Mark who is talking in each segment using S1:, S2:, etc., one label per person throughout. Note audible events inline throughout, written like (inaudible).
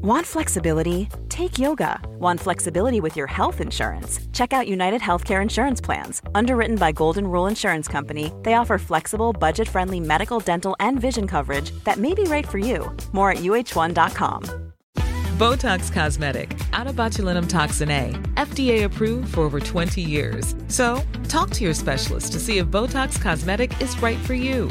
S1: Want flexibility? Take yoga. Want flexibility with your health insurance? Check out United Healthcare Insurance Plans. Underwritten by Golden Rule Insurance Company, they offer flexible, budget friendly medical, dental, and vision coverage that may be right for you. More at uh1.com.
S2: Botox Cosmetic, onabotulinumtoxinA, FDA approved for over 20 years. So, talk to your specialist to see if Botox Cosmetic is right for you.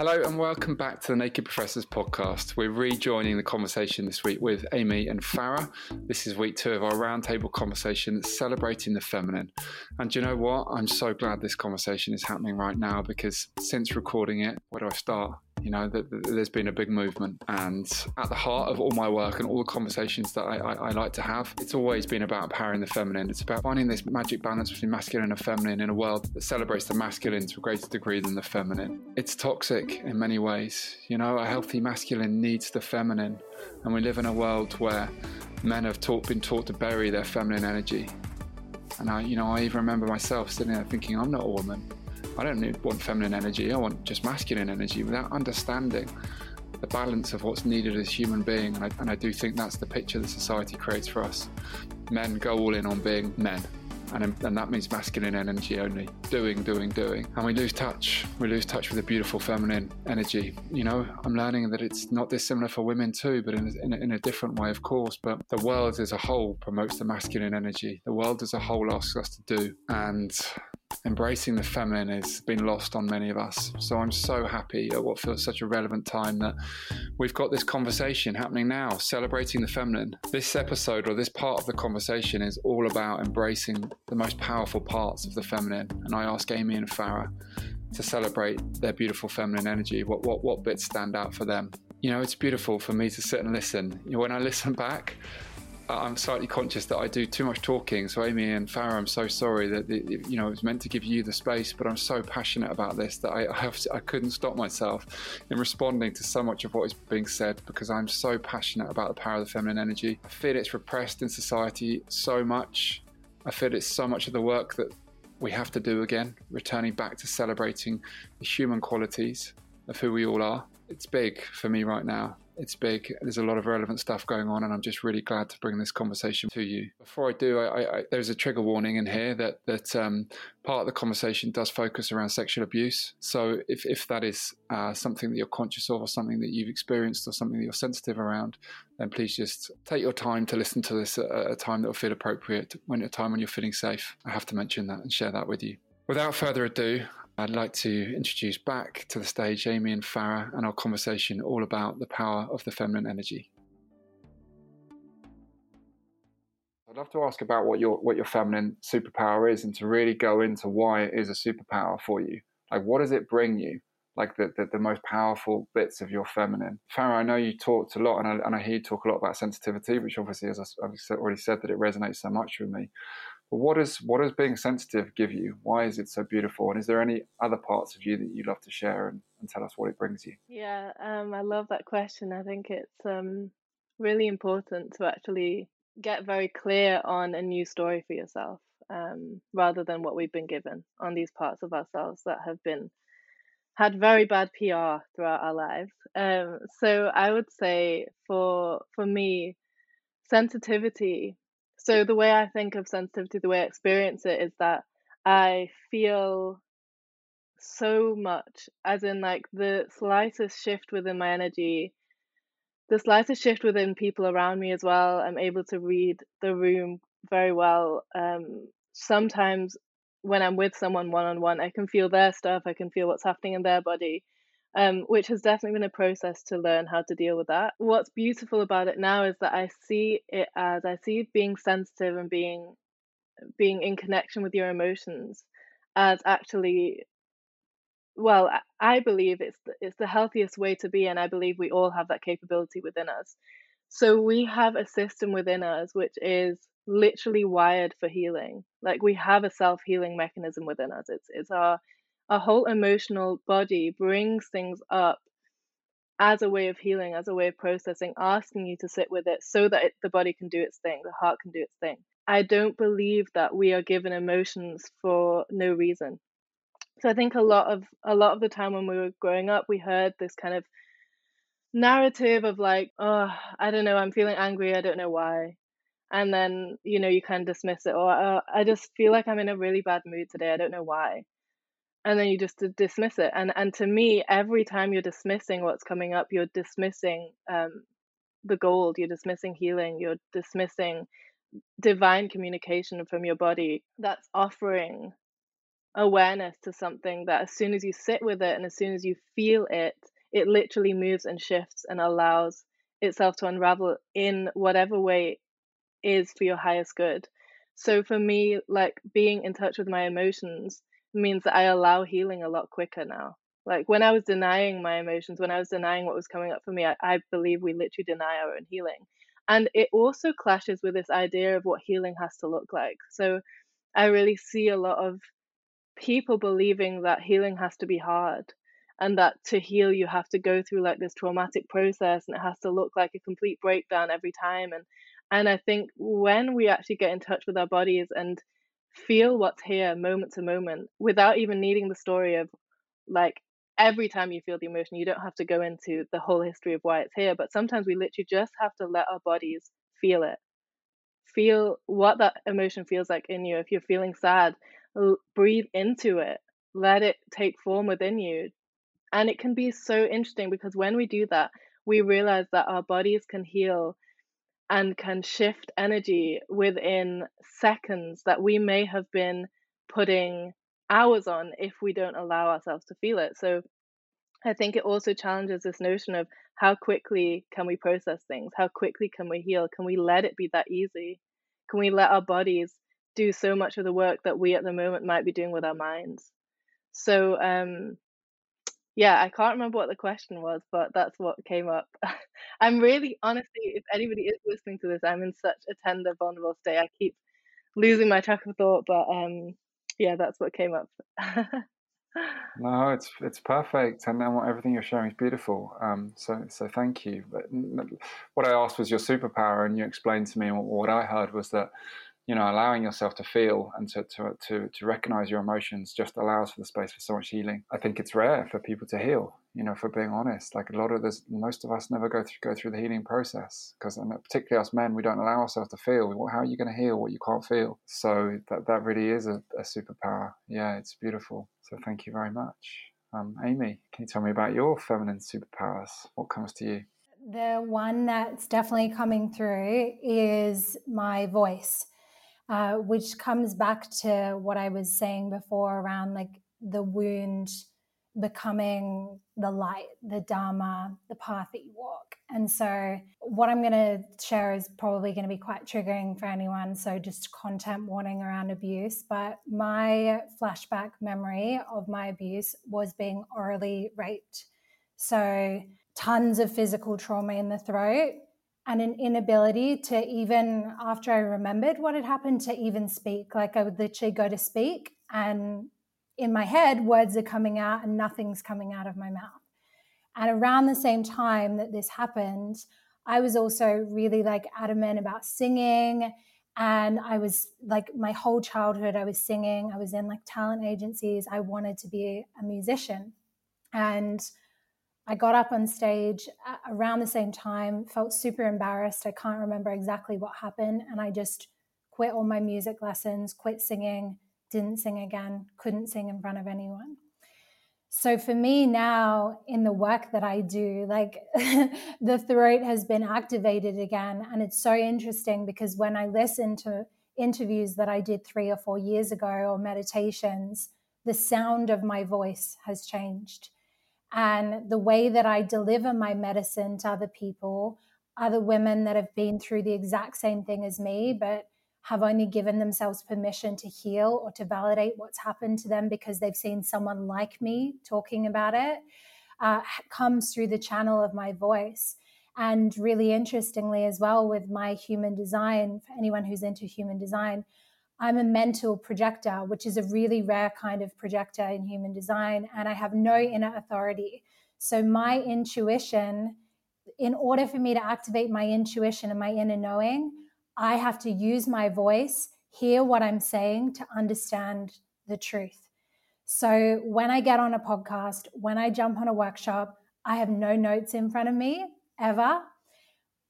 S3: Hello and welcome back to the Naked Professors podcast. We're rejoining the conversation this week with Amy and Farah. This is week two of our roundtable conversation celebrating the feminine. And you know what? I'm so glad this conversation is happening right now because since recording it, where do I start? You know, there's been a big movement, and at the heart of all my work and all the conversations that I, I, I, like to have, it's always been about empowering the feminine. It's about finding this magic balance between masculine and feminine in a world that celebrates the masculine to a greater degree than the feminine. It's toxic in many ways. You know, a healthy masculine needs the feminine, and we live in a world where men have taught, been taught to bury their feminine energy. And I, you know, I even remember myself sitting there thinking, I'm not a woman. I don't need, want feminine energy, I want just masculine energy without understanding the balance of what's needed as human being. And I, and I do think that's the picture that society creates for us. Men go all in on being men. And, um, and, that means masculine energy only. Doing doing doing. And we lose touch. We lose touch with the beautiful feminine energy. You know i'm learning that it's not dissimilar for women too but in, in, in a different way of course. But the world as a whole promotes the masculine energy. The world as a whole asks us to do. And embracing the feminine has been lost on many of us. So I'm so happy at what feels such a relevant time that we've got this conversation happening now, celebrating the feminine. This episode or this part of the conversation is all about embracing the most powerful parts of the feminine. And I ask Amy and Farah to celebrate their beautiful feminine energy. What what what bits stand out for them? You know, it's beautiful for me to sit and listen. When I listen back, I'm slightly conscious that I do too much talking. So, Amy and Farah, I'm so sorry that it, you know it was meant to give you the space, but I'm so passionate about this that I I, have, I, couldn't stop myself in responding to so much of what is being said because I'm so passionate about the power of the feminine energy. I feel it's repressed in society so much. I feel it's so much of the work that we have to do again, returning back to celebrating the human qualities of who we all are. It's big for me right now it's big. There's a lot of relevant stuff going on, and I'm just really glad to bring this conversation to you. Before I do, I, I, there's a trigger warning in here that that um, part of the conversation does focus around sexual abuse. So if if that is uh, something that you're conscious of, or something that you've experienced, or something that you're sensitive around, then please just take your time to listen to this at a time that will feel appropriate, when a time when you're feeling safe. I have to mention that and share that with you. Without further ado, I'd like to introduce back to the stage Amy and Farah and our conversation all about the power of the feminine energy. I'd love to ask about what your what your feminine superpower is and to really go into why it is a superpower for you. Like what does it bring you? Like the, the, the most powerful bits of your feminine. Farah, I know you talked a lot and I, and I hear you talk a lot about sensitivity, which obviously, as I've already said, that it resonates so much with me. But what does what does being sensitive give you? Why is it so beautiful? And is there any other parts of you that you'd love to share and, and tell us what it brings you?
S4: Yeah, um, I love that question. I think it's um, really important to actually get very clear on a new story for yourself, um, rather than what we've been given on these parts of ourselves that have been had very bad PR throughout our lives. Um, so I would say for for me, sensitivity so the way I think of sensitivity, the way I experience it is that I feel so much, as in like the slightest shift within my energy, the slightest shift within people around me as well. I'm able to read the room very well. Um, sometimes when I'm with someone one on one, I can feel their stuff, I can feel what's happening in their body um, which has definitely been a process to learn how to deal with that. What's beautiful about it now is that I see it as I see being sensitive and being being in connection with your emotions as actually well i believe it's the, it's the healthiest way to be and i believe we all have that capability within us so we have a system within us which is literally wired for healing. Like we have a self healing mechanism within us. It's it's our our whole emotional body brings things up as a way of healing, as a way of processing, asking you to sit with it so that it, the body can do its thing, the heart can do its thing. I don't believe that we are given emotions for no reason. So I think a lot of a lot of the time when we were growing up, we heard this kind of narrative of like, oh, I don't know, I'm feeling angry, I don't know why. And then, you know, you kind of dismiss it, or uh, I just feel like I'm in a really bad mood today, I don't know why. And then you just dismiss it. And and to me, every time you're dismissing what's coming up, you're dismissing um, the gold, you're dismissing healing, you're dismissing divine communication from your body that's offering awareness to something that as soon as you sit with it and as soon as you feel it, it literally moves and shifts and allows itself to unravel in whatever way is for your highest good. So for me, like being in touch with my emotions means that I allow healing a lot quicker now. Like when I was denying my emotions, when I was denying what was coming up for me, I, I believe we literally deny our own healing. And it also clashes with this idea of what healing has to look like. So I really see a lot of people believing that healing has to be hard and that to heal you have to go through like this traumatic process and it has to look like a complete breakdown every time and and I think when we actually get in touch with our bodies and feel what's here moment to moment without even needing the story of like every time you feel the emotion you don't have to go into the whole history of why it's here but sometimes we literally just have to let our bodies feel it. Feel what that emotion feels like in you. If you're feeling sad breathe into it. Let it take form within you. And it can be so interesting because when we do that we realize that our bodies can heal and can shift energy within seconds that we may have been putting hours on if we don't allow ourselves to feel it. So i think it also challenges this notion of how quickly can we process things? How quickly can we heal? Can we let it be that easy? Can we let our bodies do so much of the work that we at the moment might be doing with our minds. So um yeah, I can't remember what the question was, but that's what came up. (laughs) I'm really honestly, if anybody is listening to this, I'm in such a tender, vulnerable state. I keep losing my track of thought, but um yeah, that's what came up. (laughs)
S3: no, it's it's perfect, and then what everything you're sharing is beautiful. Um, so so thank you. But what I asked was your superpower, and you explained to me, and what I heard was that you know, allowing yourself to feel and to, to, to, to recognize your emotions just allows for the space for so much healing. I think it's rare for people to heal, you know, for being honest. Like a lot of this, most of us never go through, go through the healing process because particularly us men, we don't allow ourselves to feel. How are you going to heal what you can't feel? So that, that really is a, a superpower. Yeah, it's beautiful. So thank you very much. Um, Amy, can you tell me about your feminine superpowers? What comes to you?
S5: The one that's definitely coming through is my voice. Uh, which comes back to what I was saying before around like the wound becoming the light, the Dharma, the path that you walk. And so, what I'm going to share is probably going to be quite triggering for anyone. So, just content warning around abuse. But my flashback memory of my abuse was being orally raped. So, tons of physical trauma in the throat and an inability to even after I remembered what had happened to even speak. Like I would literally go to speak and in my head words are coming out and nothing's coming out of my mouth. And around the same time that this happened, I was also really like adamant about singing and I was like my whole childhood I was singing, I was in like talent agencies, I wanted to be a musician. And I got up on stage uh, around the same time, felt super embarrassed. I can't remember exactly what happened. And I just quit all my music lessons, quit singing, didn't sing again, couldn't sing in front of anyone. So for me now, in the work that I do, like (laughs) the throat has been activated again. And it's so interesting because when I listen to interviews that I did three or four years ago or meditations, the sound of my voice has changed and the way that I deliver my medicine to other people, other women that have been through the exact same thing as me, but have only given themselves permission to heal or to validate what's happened to them because they've seen someone like me talking about it, uh, comes through the channel of my voice. And really interestingly, as well, with my human design, for anyone who's into human design, I'm a mental projector, which is a really rare kind of projector in human design, and I have no inner authority. So, my intuition, in order for me to activate my intuition and my inner knowing, I have to use my voice, hear what I'm saying to understand the truth. So, when I get on a podcast, when I jump on a workshop, I have no notes in front of me ever.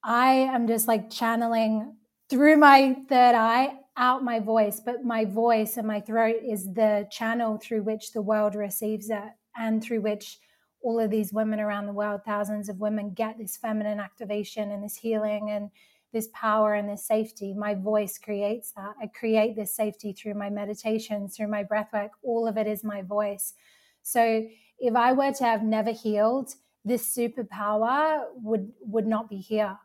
S5: I am just like channeling through my third eye out my voice, but my voice and my throat is the channel through which the world receives it and through which all of these women around the world, thousands of women, get this feminine activation and this healing and this power and this safety. My voice creates that. I create this safety through my meditations, through my breath work. All of it is my voice. So if I were to have never healed, this superpower would would not be here.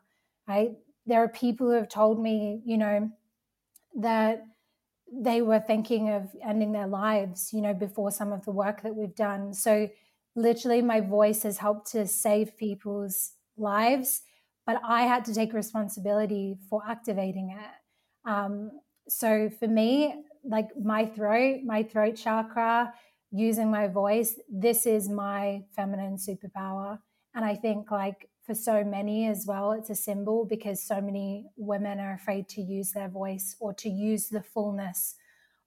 S5: Right? There are people who have told me, you know, that they were thinking of ending their lives, you know, before some of the work that we've done. So literally my voice has helped to save people's lives, but I had to take responsibility for activating it. Um, so for me, like my throat, my throat chakra, using my voice, this is my feminine superpower. And I think like for so many as well. It's a symbol because so many women are afraid to use their voice or to use the fullness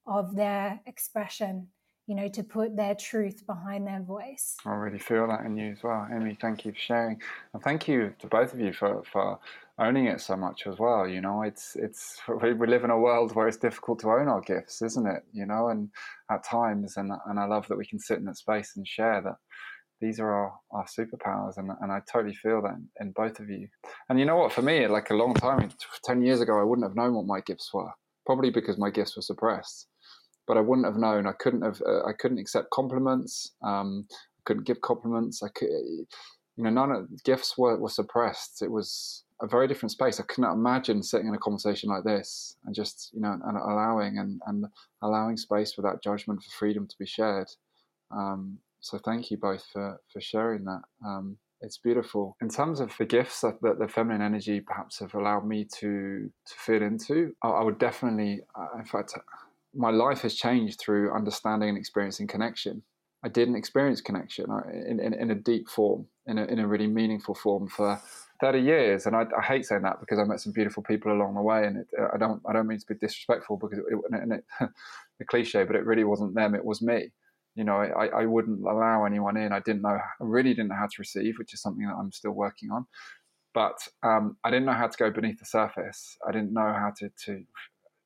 S5: of their expression, you know, to put their truth behind their voice.
S3: I really feel that in you as well. Amy, thank you for sharing. And thank you to both of you for, for owning it so much as well. You know, it's, it's, (laughs) we live in a world where it's difficult to own our gifts, isn't it? You know, and at times, and, and I love that we can sit in that space and share that these are our, our superpowers and, and i totally feel that in, in, both of you. And you know what? For me like a long time 10 years ago i wouldn't have known what my gifts were probably because my gifts were suppressed. But i wouldn't have known. I couldn't have uh, i couldn't accept compliments um, i couldn't give compliments. I could you know none of gifts were, were suppressed. It was a very different space. I couldn't imagine sitting in a conversation like this and just you know and allowing and, and allowing space that judgment for freedom to be shared. Um, so thank you both for, for sharing that. Um, it's beautiful. In terms of the gifts that, that, the feminine energy perhaps have allowed me to to fit into, I, I would definitely, uh, in fact, my life has changed through understanding and experiencing connection. I didn't experience connection in, in, in a deep form, in a, in a really meaningful form for 30 years. And I, I, hate saying that because I met some beautiful people along the way. And it, I don't I don't mean to be disrespectful because it, and it, (laughs) the cliche, but it really wasn't them, it was me you know, I, I wouldn't allow anyone in. I didn't know, I really didn't know how to receive, which is something that I'm still working on. But um, I didn't know how to go beneath the surface. I didn't know how to, to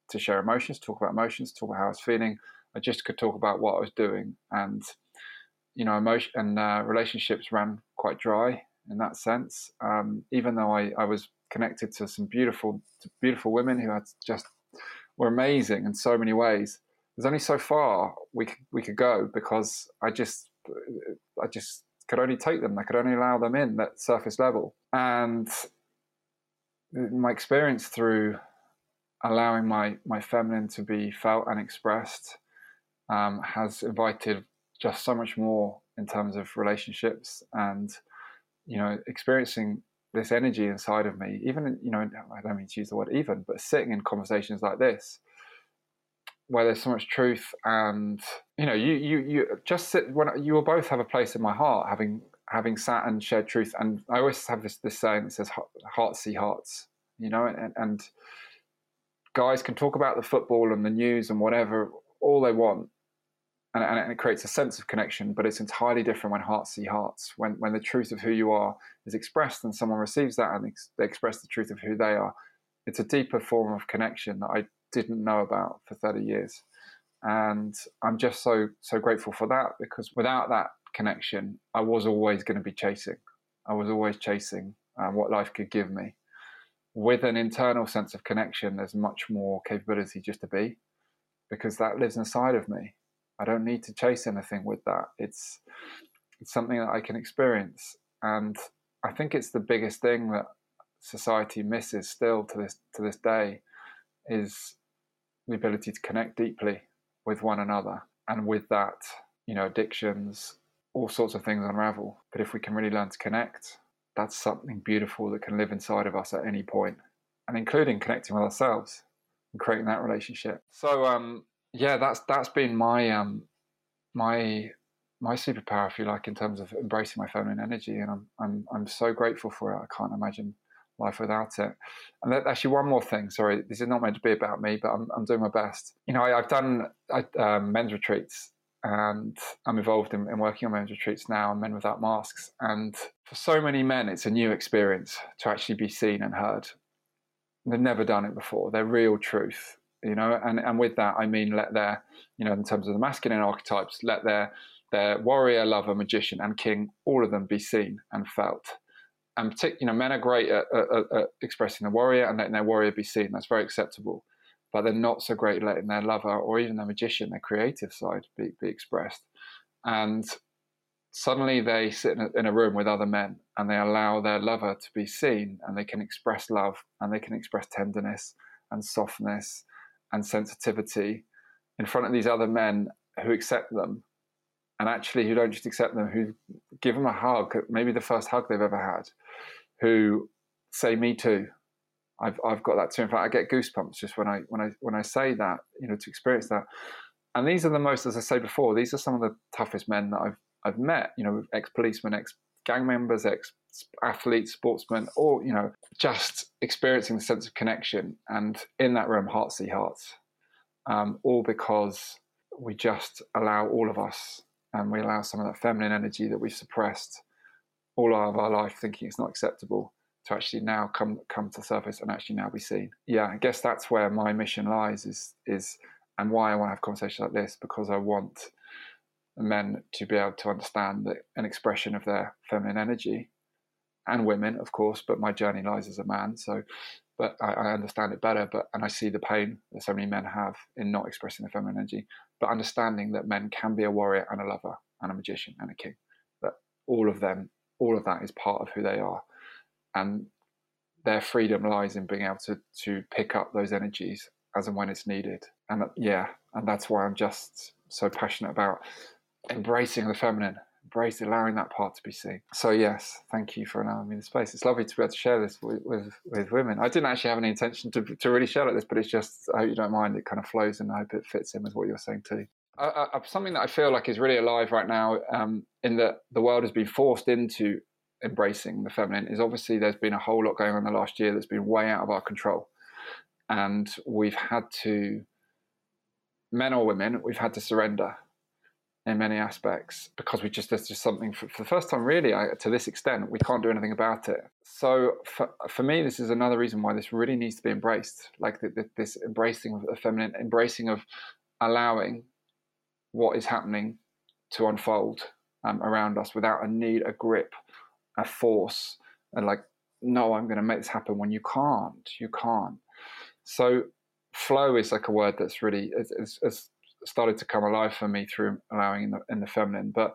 S3: to share emotions, talk about emotions, talk about how I was feeling. I just could talk about what I was doing, and you know, emotion and uh, relationships ran quite dry in that sense. Um, even though I, I was connected to some beautiful, beautiful women who had just were amazing in so many ways there's only so far we could, we could go because I just I just could only take them. I could only allow them in that surface level. And my experience through allowing my my feminine to be felt and expressed um, has invited just so much more in terms of relationships and you know experiencing this energy inside of me even you know i don't mean to use the word even but sitting in conversations like this where there's so much truth and you know you you you just sit when you will both have a place in my heart having having sat and shared truth. And i always have this this saying that says hearts see hearts you know and, and guys can talk about the football and the news and whatever all they want. And, and, it creates a sense of connection but it's entirely different when hearts see hearts when when the truth of who you are is expressed and someone receives that and they express the truth of who they are. It's a deeper form of connection that i didn't know about for 30 years. And I'm just so, so grateful for that because without that connection, I was always going to be chasing. I was always chasing uh, what life could give me. With an internal sense of connection, there's much more capability just to be because that lives inside of me. I don't need to chase anything with that. It's, it's something that I can experience. And I think it's the biggest thing that society misses still to this to this day is the ability to connect deeply with one another. And with that, you know, addictions, all sorts of things unravel. But if we can really learn to connect that's something beautiful that can live inside of us at any point, and including connecting with ourselves and creating that relationship. So, um, yeah, that's that's been my um, my my superpower, if you like, in terms of embracing my feminine energy, and I'm I'm I'm so grateful for it. I can't imagine life without it. And actually, one more thing. Sorry, this is not meant to be about me, but I'm I'm doing my best. You know, I, have done I, um, men's retreats, and I'm involved in, in working on men's retreats now, and Men Without Masks. And for so many men, it's a new experience to actually be seen and heard. They've never done it before. They're real truth you know and and with that i mean let their you know in terms of the masculine archetypes let their their warrior, lover, magician, and king, all of them be seen and felt. And particularly, you know, men are great at, at, at, expressing the warrior and letting their warrior be seen. That's very acceptable. But they're not so great at letting their lover or even their magician, their creative side, be, be expressed. And suddenly they sit in a, in a room with other men and they allow their lover to be seen and they can express love and they can express tenderness and softness and sensitivity in front of these other men who accept them and actually who don't just accept them, who give them a hug, maybe the first hug they've ever had, who say me too. I've I've got that too. In fact, I get goosebumps just when I when I when I say that, you know, to experience that. And these are the most, as I say before, these are some of the toughest men that I've I've met. You know, ex policemen, ex gang members, ex athletes, sportsmen, or you know, just experiencing the sense of connection. And in that room, hearts see hearts, um, all because we just allow all of us and we allow some of that feminine energy that we've suppressed all of our life thinking it's not acceptable to actually now come come to surface and actually now be seen. Yeah, I guess that's where my mission lies is is and why I want to have conversations like this because I want men to be able to understand that an expression of their feminine energy and women, of course, but my journey lies as a man. So but I, I, understand it better. But and I see the pain that so many men have in not expressing their feminine energy. But understanding that men can be a warrior and a lover and a magician and a king. That all of them, all of that is part of who they are, and their freedom lies in being able to to pick up those energies as and when it's needed. And yeah, and that's why I'm just so passionate about embracing the feminine embrace allowing that part to be seen. So yes, thank you for allowing me the space. It's lovely to be able to share this with, with, with women. I didn't actually have any intention to, to really share like this, but it's just, I hope you don't mind, it kind of flows and I hope it fits in with what you're saying too. Uh, uh, something that I feel like is really alive right now um, in that the world has been forced into embracing the feminine is obviously there's been a whole lot going on the last year that's been way out of our control. And we've had to, men or women, we've had to surrender in many aspects because we just there's just something for, for the first time really I, to this extent we can't do anything about it. So for, for me this is another reason why this really needs to be embraced like the, the, this embracing of the feminine embracing of allowing what is happening to unfold um, around us without a need a grip a force and like no i'm going to make this happen when you can't you can't. So flow is like a word that's really as, as, started to come alive for me through allowing in the, in the feminine. But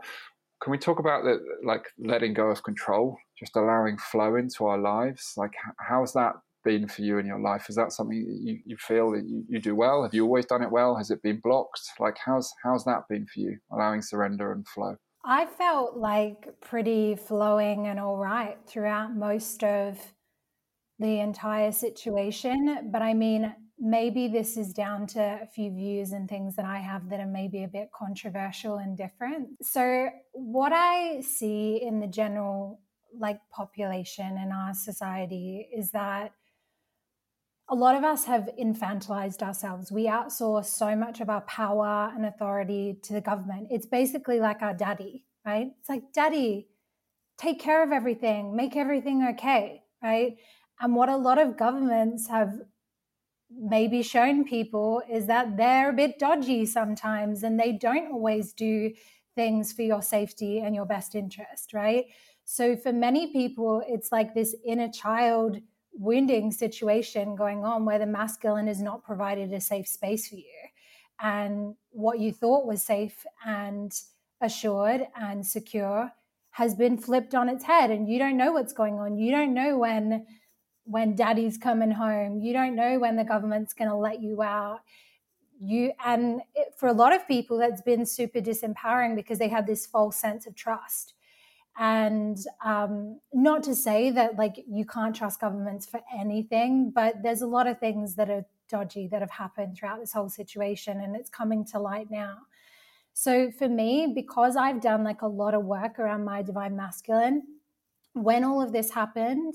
S3: can we talk about the like letting go of control, just allowing flow into our lives? Like, how's that been for you in your life? Is that something you, you feel that you, you do well? Have you always done it well? Has it been blocked? Like, how's how's that been for you? Allowing surrender and flow.
S5: I felt like pretty flowing and all right throughout most of the entire situation. But I mean, maybe this is down to a few views and things that I have that are maybe a bit controversial and different. So, what I see in the general like population in our society is that a lot of us have infantilized ourselves. We outsource so much of our power and authority to the government. It's basically like our daddy, right? It's like, daddy, take care of everything, make everything okay, right? And what a lot of governments have maybe shown people is that they're a bit dodgy sometimes and they don't always do things for your safety and your best interest, right? So for many people, it's like this inner child wounding situation going on where the masculine has not provided a safe space for you. And what you thought was safe and assured and secure has been flipped on its head and you don't know what's going on. You don't know when when daddy's coming home. You don't know when the government's going to let you out. You and it, for a lot of people, that's been super disempowering because they have this false sense of trust. And um, not to say that like you can't trust governments for anything, but there's a lot of things that are dodgy that have happened throughout this whole situation, and it's coming to light now. So for me, because I've done like a lot of work around my divine masculine, when all of this happened,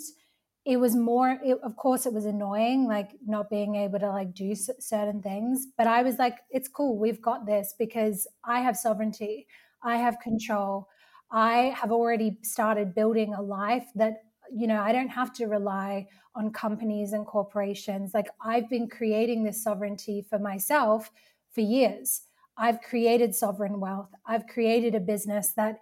S5: it was more it, of course it was annoying like not being able to like do certain things but i was like it's cool we've got this because i have sovereignty i have control i have already started building a life that you know i don't have to rely on companies and corporations like i've been creating this sovereignty for myself for years. I've created sovereign wealth i've created a business that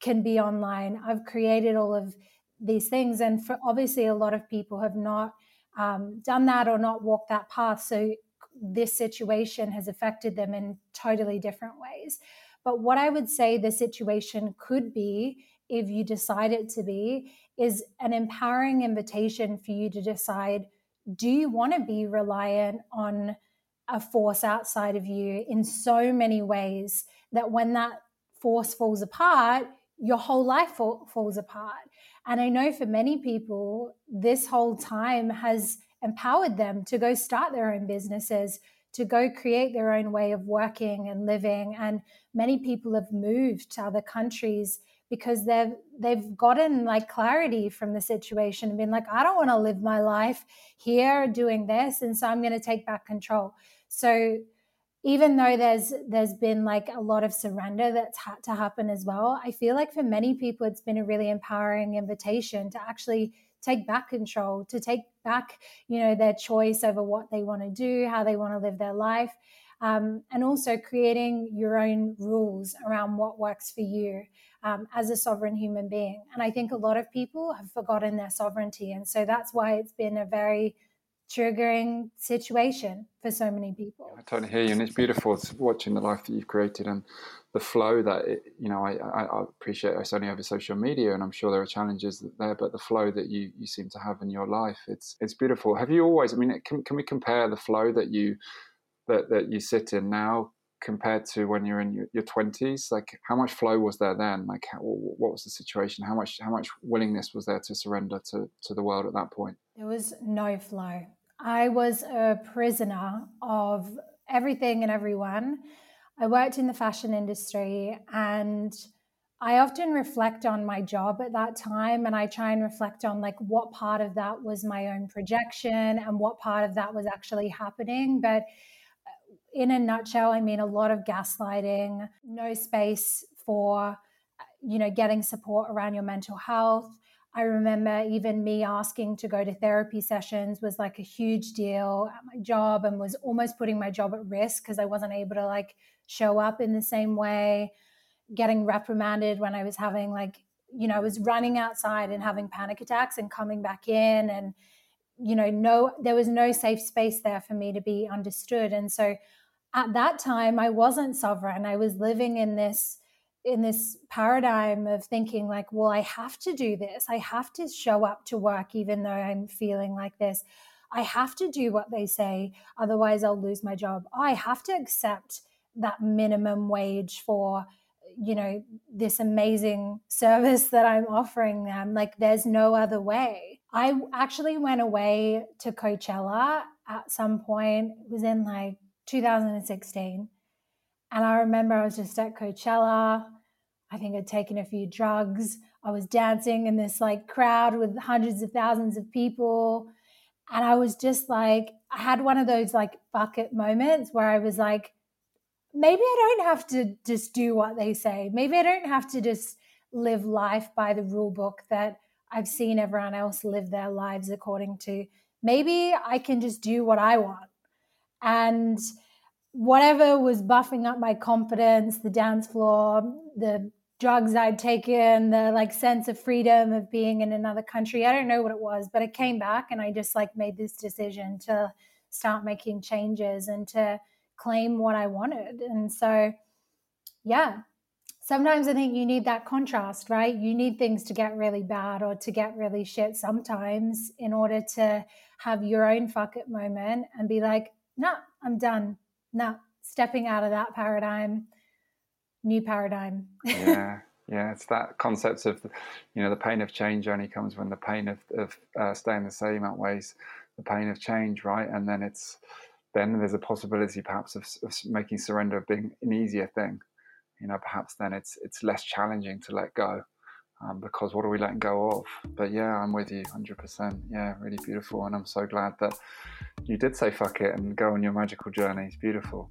S5: can be online i've created all of these things. And for obviously, a lot of people have not um, done that or not walked that path. So this situation has affected them in totally different ways. But what I would say the situation could be, if you decide it to be, is an empowering invitation for you to decide do you want to be reliant on a force outside of you in so many ways that when that force falls apart, your whole life fall, falls apart. And I know for many people, this whole time has empowered them to go start their own businesses, to go create their own way of working and living. And many people have moved to other countries because they've they've gotten like clarity from the situation and been like, I don't want to live my life here doing this. And so I'm going to take back control. So even though there's there's been like a lot of surrender that's had to happen as well i feel like for many people it's been a really empowering invitation to actually take back control to take back you know their choice over what they want to do how they want to live their life um, and also creating your own rules around what works for you um, as a sovereign human being. And i think a lot of people have forgotten their sovereignty and so that's why it's been a very triggering situation for so many people.
S3: I totally hear you, and it's beautiful watching the life that you've created and the flow that it, you know. I, I, appreciate it's only over social media, and I'm sure there are challenges there, but the flow that you you seem to have in your life, it's it's beautiful. Have you always? I mean, can can we compare the flow that you that that you sit in now compared to when you're in your, your 20s like how much flow was there then like how, what was the situation how much how much willingness was there to surrender to to the world at that point
S5: there was no flow I was a prisoner of everything and everyone. I worked in the fashion industry and I often reflect on my job at that time and I try and reflect on like what part of that was my own projection and what part of that was actually happening. But uh, in a nutshell, I mean a lot of gaslighting, no space for uh, you know getting support around your mental health I remember even me asking to go to therapy sessions was like a huge deal at my job and was almost putting my job at risk because I wasn't able to like show up in the same way. Getting reprimanded when I was having like, you know, I was running outside and having panic attacks and coming back in and you know, no there was no safe space there for me to be understood. And so at that time I wasn't sovereign. I was living in this in this paradigm of thinking like well i have to do this. I have to show up to work even though i'm feeling like this. I have to do what they say otherwise i'll lose my job. I have to accept that minimum wage for you know this amazing service (laughs) that i'm offering them. Like there's no other way. I actually went away to coachella at some point. It was in like 2016 and I remember I was just at Coachella. I think I'd taken a few drugs. I was dancing in this like crowd with hundreds of thousands of people. And I was just like, I had one of those like bucket moments where I was like, maybe I don't have to just do what they say. Maybe I don't have to just live life by the rule book that I've seen everyone else live their lives according to. Maybe I can just do what I want. And whatever was buffing up my confidence, the dance floor, the drugs I'd taken, the like sense of freedom of being in another country. I don't know what it was, but it came back and I just like made this decision to start making changes and to claim what I wanted. And so, yeah, sometimes I think you need that contrast, right? You need things to get really bad or to get really shit sometimes in order to have your own fuck it moment and be like, nah, I'm done. Nah, stepping out of that paradigm new paradigm.
S3: yeah. (laughs) Yeah, it's that concept of, you know, the pain of change only comes when the pain of, of uh, staying the same outweighs the pain of change, right? And then it's then there's a possibility perhaps of, of making surrender of being an easier thing. You know, perhaps then it's it's less challenging to let go. Um, because what are we letting go of? But yeah, I'm with you 100%. Yeah, really beautiful. And I'm so glad that you did say fuck it and go on your magical journey. It's beautiful.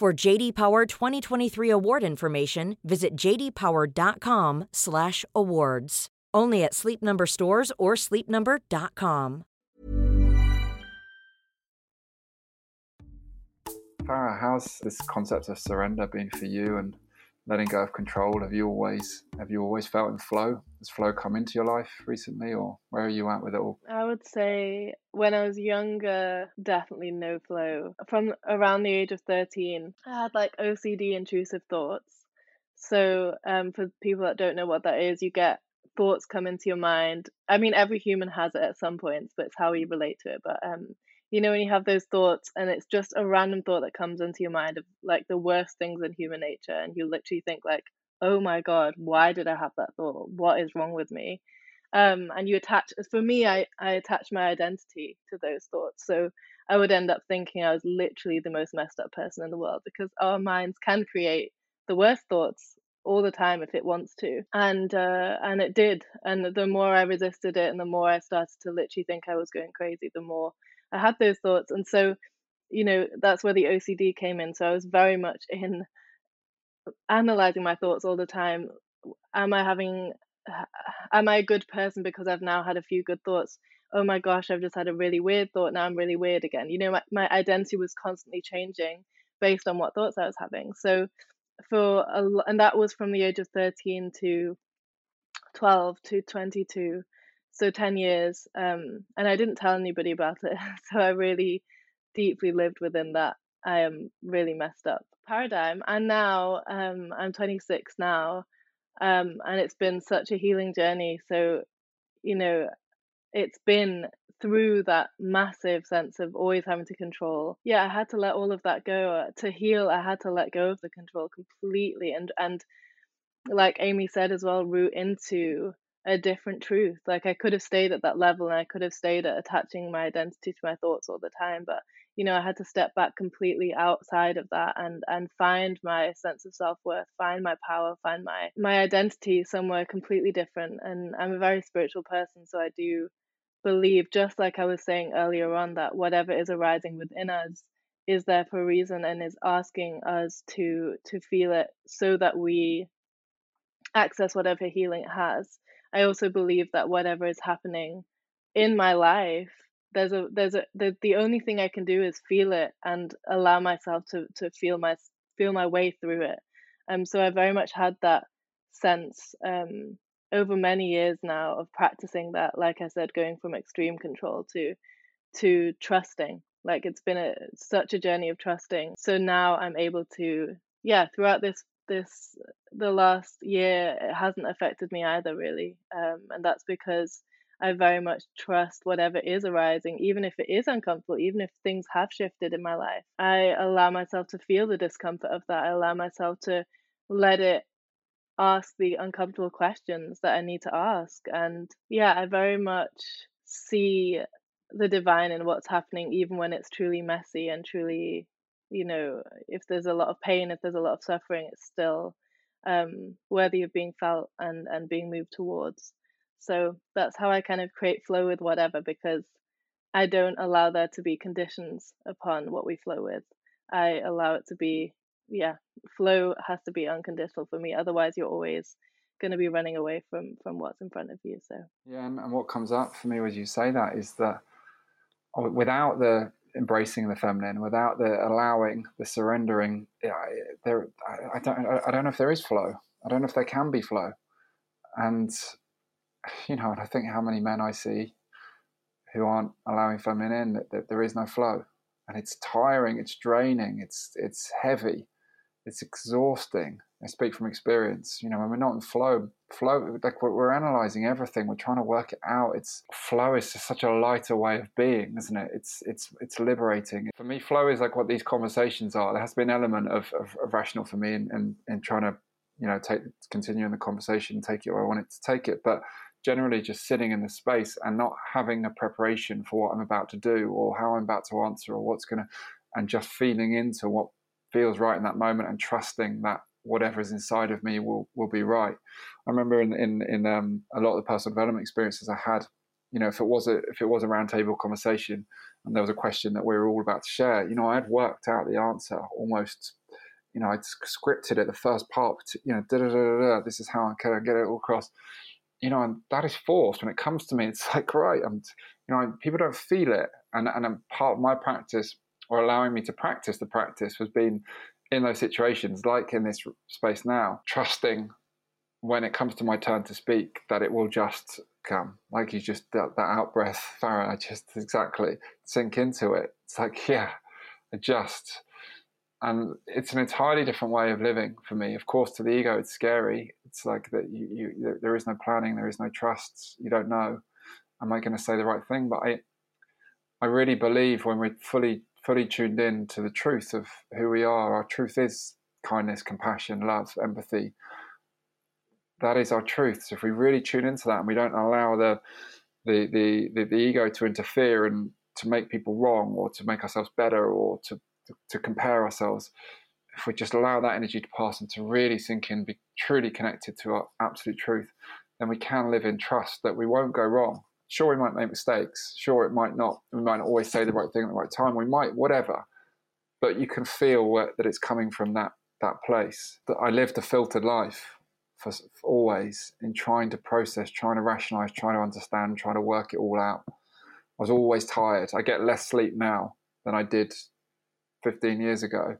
S6: For JD Power 2023 award information, visit jdpower.com/awards. Only at Sleep Number stores or sleepnumber.com.
S3: Farah, how's this concept of surrender been for you and letting go of control? Have you always have you always felt in flow? Has flow come into your life recently, or where are you at with it all?
S4: I would say when I was younger, definitely no flow. From around the age of thirteen, I had like OCD intrusive thoughts. So, um, for people that don't know what that is, you get thoughts come into your mind. I mean, every human has it at some points, but it's how you relate to it. But um, you know when you have those thoughts and it's just a random thought that comes into your mind of like the worst things in human nature and you literally think like oh my god why did i have that thought? What is wrong with me? Um and you attach for me i i attach my identity to those thoughts. So i would end up thinking i was literally the most messed up person in the world because our minds can create the worst thoughts all the time if it wants to. And uh and it did. And the more i resisted it and the more i started to literally think i was going crazy the more I had those thoughts, and so you know that's where the OCD came in. So I was very much in analyzing my thoughts all the time. Am I having? Am I a good person because I've now had a few good thoughts? Oh my gosh, I've just had a really weird thought. Now I'm really weird again. You know, my, my identity was constantly changing based on what thoughts I was having. So for a, and that was from the age of 13 to 12 to 22 so 10 years um, and i didn't tell anybody about it (laughs) so i really deeply lived within that i am really messed up paradigm and now um, i'm 26 now um, and it's been such a healing journey so you know it's been through that massive sense of always having to control. Yeah i had to let all of that go to heal i had to let go of the control completely and and like amy said as well root into a different truth. Like I could have stayed at that level and I could have stayed at attaching my identity to my thoughts all the time, but you know, I had to step back completely outside of that and and find my sense of self-worth, find my power, find my my identity somewhere completely different. And I'm a very spiritual person, so I do believe just like I was saying earlier on that whatever is arising within us is there for a reason and is asking us to to feel it so that we access whatever healing it has I also believe that whatever is happening in my life, there's a there's a the, the only thing I can do is feel it and allow myself to to feel my feel my way through it. Um, so I very much had that sense um over many years now of practicing that. Like I said, going from extreme control to to trusting. Like it's been a such a journey of trusting. So now I'm able to yeah, throughout this this the last year, it hasn't affected me either really, um, and that's because I very much trust whatever is arising, even if it is uncomfortable, even if things have shifted in my life. I allow myself to feel the discomfort of that. I allow myself to let it ask the uncomfortable questions that I need to ask. And yeah, I very much see the divine in what's happening, even when it's truly messy and truly, you know, if there's a lot of pain, if there's a lot of suffering, it's still um, worthy of being felt and, and being moved towards. So that's how I kind of create flow with whatever because I don't allow there to be conditions upon what we flow with. I allow it to be, yeah, flow has to be unconditional for me. Otherwise, you're always going to be running away from from what's in front of you. So
S3: yeah, and, what comes up for me as you say that is that oh, without the embracing the feminine, without the allowing, the surrendering, yeah, there, I, I don't, I don't know if there is flow. I don't know if there can be flow, and you know, and I think how many men I see who aren't allowing feminine in, that, that there is no flow. And it's tiring, it's draining, it's it's heavy, it's exhausting. I speak from experience. You know, when we're not in flow, flow like we're, we're analyzing everything, we're trying to work it out. It's flow is just such a lighter way of being, isn't it? It's it's it's liberating. For me, flow is like what these conversations are. There has to be an element of, of, of rational for me in, in, in trying to, you know, take continue in the conversation, take it where I want it to take it. But generally just sitting in the space and not having a preparation for what I'm about to do or how I'm about to answer or what's to, and just feeling into what feels right in that moment and trusting that whatever is inside of me will will be right. I remember in in in um, a lot of the personal development experiences I had, you know, if it was a if it was a roundtable conversation and there was a question that we were all about to share, you know, I had worked out the answer almost. You know, I'd scripted it the first part. You know, da da da da. This is how I can get it all across you know, and that is forced. When it comes to me, it's (laughs) like, right, I'm, you know, people don't feel it. And, and part of my practice or allowing me to practice the practice has been in those situations, like in this space now, trusting when it comes to my turn to speak that it will just come. Like you just, that, that out breath, Farah, I just exactly sink into it. It's like, (laughs) yeah, just and it's an entirely different way of living for me. Of course, to the ego, it's scary. It's like that you, you there is no planning, there is no trust. You don't know, am I going to say the right thing? But I, I really believe when we're fully fully tuned in to the truth of who we are. Our truth is kindness, compassion, love, empathy. That is our truth. So if we really tune into that and we don't allow the the the, the, the ego to interfere and to make people wrong or to make ourselves better or to to, compare ourselves, if we just allow that energy to pass and to really sink in, be truly connected to our absolute truth, then we can live in trust that we won't go wrong. Sure, we might make mistakes. Sure, it might not. We might not always say the right thing at the right time. We might, whatever. But you can feel that it's coming from that that place. That I lived a filtered life for, for always in trying to process, trying to rationalize, trying to understand, trying to work it all out. I was always tired. I get less sleep now than I did 15 years ago.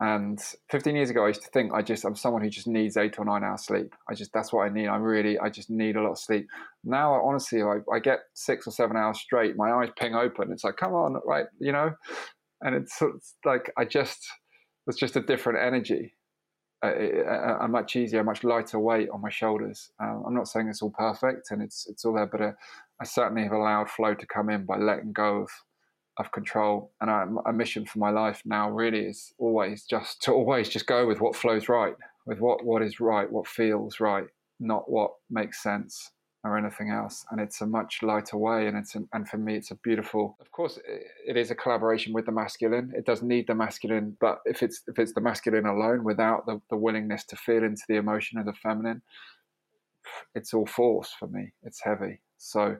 S3: And 15 years ago, I used to think I just I'm someone who just needs eight or nine hours sleep. I just that's what I need. I really I just need a lot of sleep. Now, honestly, I, I get six or seven hours straight. My eyes ping open. It's like, come on, right, you know. And it's, it's like I just it's just a different energy, a, a, a, much easier, a much lighter weight on my shoulders. Um, I'm not saying it's all perfect and it's it's all there, but uh, I certainly have allowed flow to come in by letting go of of control and I, a mission for my life now really is always just to always just go with what flows right with what what is right what feels right not what makes sense or anything else. And it's a much lighter way and it's an, and for me it's a beautiful of course it is a collaboration with the masculine. It does need the masculine but if it's if it's the masculine alone without the, the willingness to feel into the emotion of the feminine it's all force for me. It's heavy. So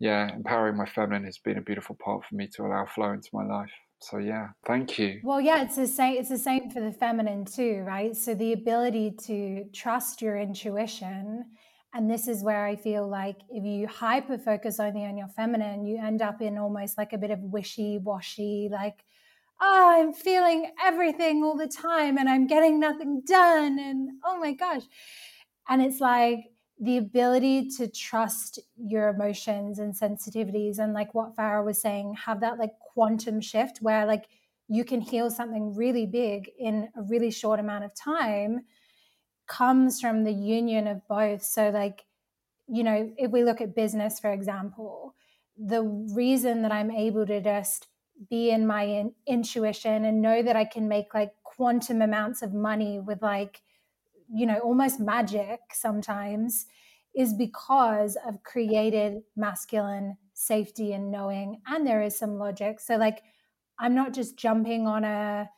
S3: yeah, empowering my feminine has been a beautiful part for me to allow flow into my life. So yeah, thank you.
S5: Well, yeah, it's the same. It's the same for the feminine too, right? So the ability to trust your intuition, and this is where I feel like if you hyper focus only on your feminine, you end up in almost like a bit of wishy washy, like, oh, I'm feeling everything all the time, and I'm getting nothing done, and oh my gosh, and it's like the ability to trust your emotions and sensitivities and like what Farah was saying, have that like quantum shift where like you can heal something really big in a really short amount of time comes from the union of both. So, like, you know, if we look at business, for example, the reason that I'm able to just be in my in- intuition and know that I can make like quantum amounts of money with like, you know, almost magic sometimes is because I've created masculine safety and knowing, and there is some logic. So, like, I'm not just jumping on a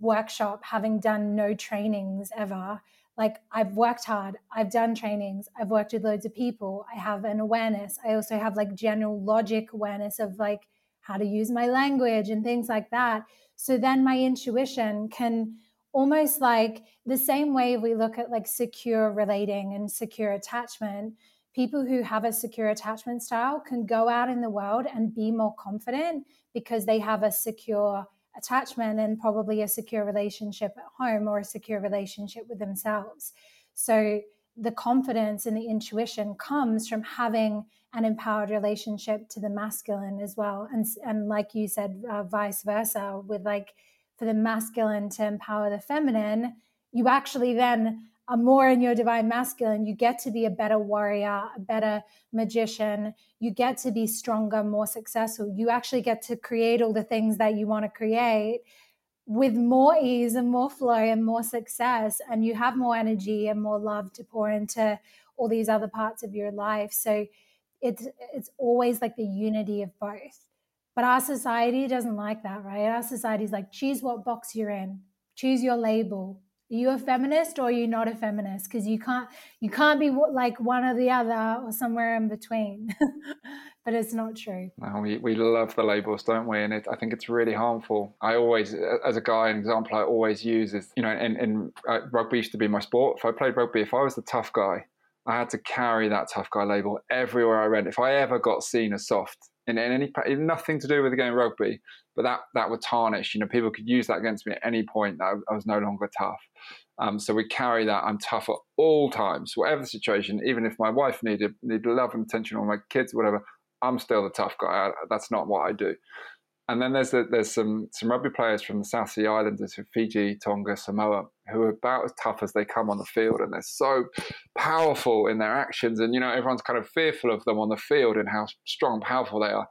S5: workshop having done no trainings ever like I've worked hard, I've done trainings, I've worked with loads of people, I have an awareness. I also have like general logic awareness of like how to use my language and things like that. So then my intuition can almost like the same way we look at like secure relating and secure attachment. People who have a secure attachment style can go out in the world and be more confident because they have a secure attachment and probably a secure relationship at home or a secure relationship with themselves. So the confidence and the intuition comes from having an empowered relationship to the masculine as well and and like you said uh, vice versa with like for the masculine to empower the feminine you actually then are more in your divine masculine, you get to be a better warrior, a better magician. You get to be stronger, more successful. You actually get to create all the things that you want to create with more ease and more flow and more success. And you have more energy and more love to pour into all these other parts of your life. So it's it's always like the unity of both. But our society doesn't like that, right? Our society is like, choose what box you're in, choose your label, are you a feminist or are you not a feminist? Because you can't you can't be like one or the other or somewhere in between. (laughs) But it's not true.
S3: No, we, we love the labels don't we? And it, i think it's really harmful. I always as a guy an example i always use is you know in, in uh, rugby used to be my sport. If i played rugby if i was the tough guy i had to carry that tough guy label everywhere i went. If i ever got seen as soft in, in any nothing to do with the game rugby but that that would tarnish. You know, people could use that against me at any point that I, I was no longer tough. Um, so we carry that. I'm tough at all times, whatever the situation. Even if my wife needed needed love and attention, or my kids, whatever, I'm still the tough guy. I, that's not what I do. And then there's there's some some rugby players from the South Sea Islands, Fiji, Tonga, Samoa, who are about as tough as they come on the field, and they're so powerful in their actions. And you know, everyone's kind of fearful of them on the field and how strong, and powerful they are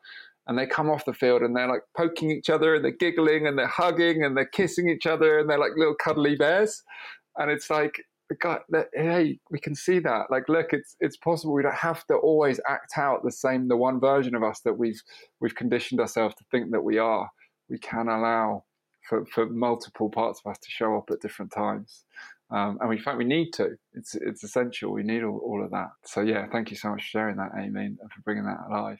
S3: and they come off the field and they're like poking each other and they're giggling and they're hugging and they're kissing each other and they're like little cuddly bears. And it's like, God, hey, we can see that. Like, look, it's it's possible. We don't have to always act out the same, the one version of us that we've we've conditioned ourselves to think that we are. We can allow for, for multiple parts of us to show up at different times. Um, and in fact, we need to. It's it's essential. We need all, all of that. So yeah, thank you so much for sharing that, Amy, and for bringing that alive.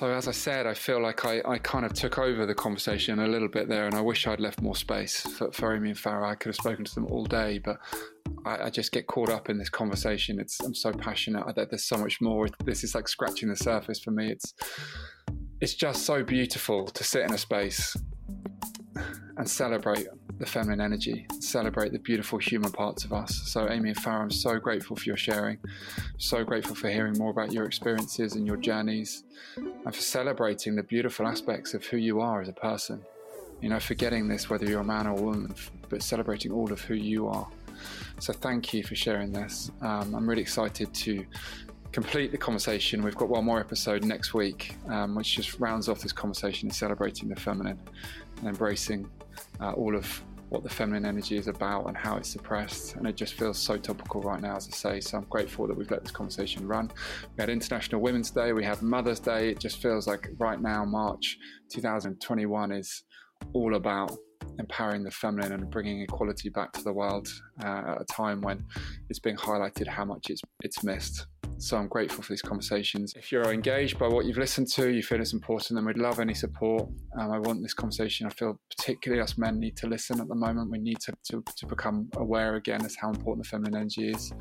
S3: So, as I said, I feel like I, I kind of took over the conversation a little bit there, and I wish I'd left more space for, for Amy and Farah. I could have spoken to them all day, but I, I just get caught up in this conversation. It's I'm so passionate there's so much more. This is like scratching the surface for me. It's it's just so beautiful to sit in a space and celebrate the feminine energy, celebrate the beautiful human parts of us. So, Amy and Farah, I'm so grateful for your sharing, so grateful for hearing more about your experiences and your journeys, and for celebrating the beautiful aspects of who you are as a person. You know, forgetting this, whether you're a man or a woman, but celebrating all of who you are. So, thank you for sharing this. Um, I'm really excited to complete the conversation. We've got one more episode next week, um, which just rounds off this conversation and celebrating the feminine and embracing uh, all of what the feminine energy is about and how it's suppressed. And it just feels so topical right now, as I say. So I'm grateful that we've let this conversation run. We had International Women's Day, we had Mother's Day. It just feels like right now, March 2021 is all about empowering the feminine and bringing equality back to the world uh, at a time when it's being highlighted how much it's it's missed. So I'm grateful for these conversations. If you're engaged by what you've listened to, you feel it's important, then we'd love any support. Um, I want this conversation. I feel particularly us men need to listen at the moment. We need to, to, to become aware again as how important the feminine energy is.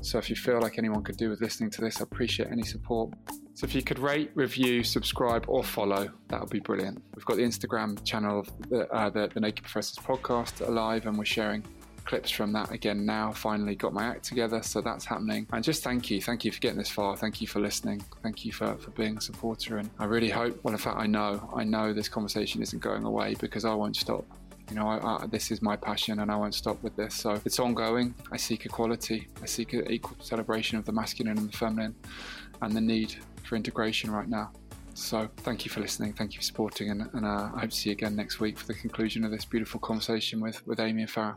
S3: So if you feel like anyone could do with listening to this, I appreciate any support. So if you could rate, review, subscribe, or follow, that would be brilliant. We've got the Instagram channel, the, uh, the, the Naked Professors podcast alive, and we're sharing clips from that again now. Finally got my act together, so that's happening. And just thank you, thank you for getting this far. Thank you for listening. Thank you for, for being a supporter. And I really hope, well, in fact, I know, I know this conversation isn't going away because I won't stop. You know, I, I, this is my passion and I won't stop with this. So it's ongoing. I seek equality. I seek an equal celebration of the masculine and the feminine and the need for integration right now. So thank you for listening. Thank you for supporting. And, and uh, I hope to see you again next week for the conclusion of this beautiful conversation with, with Amy and Farah.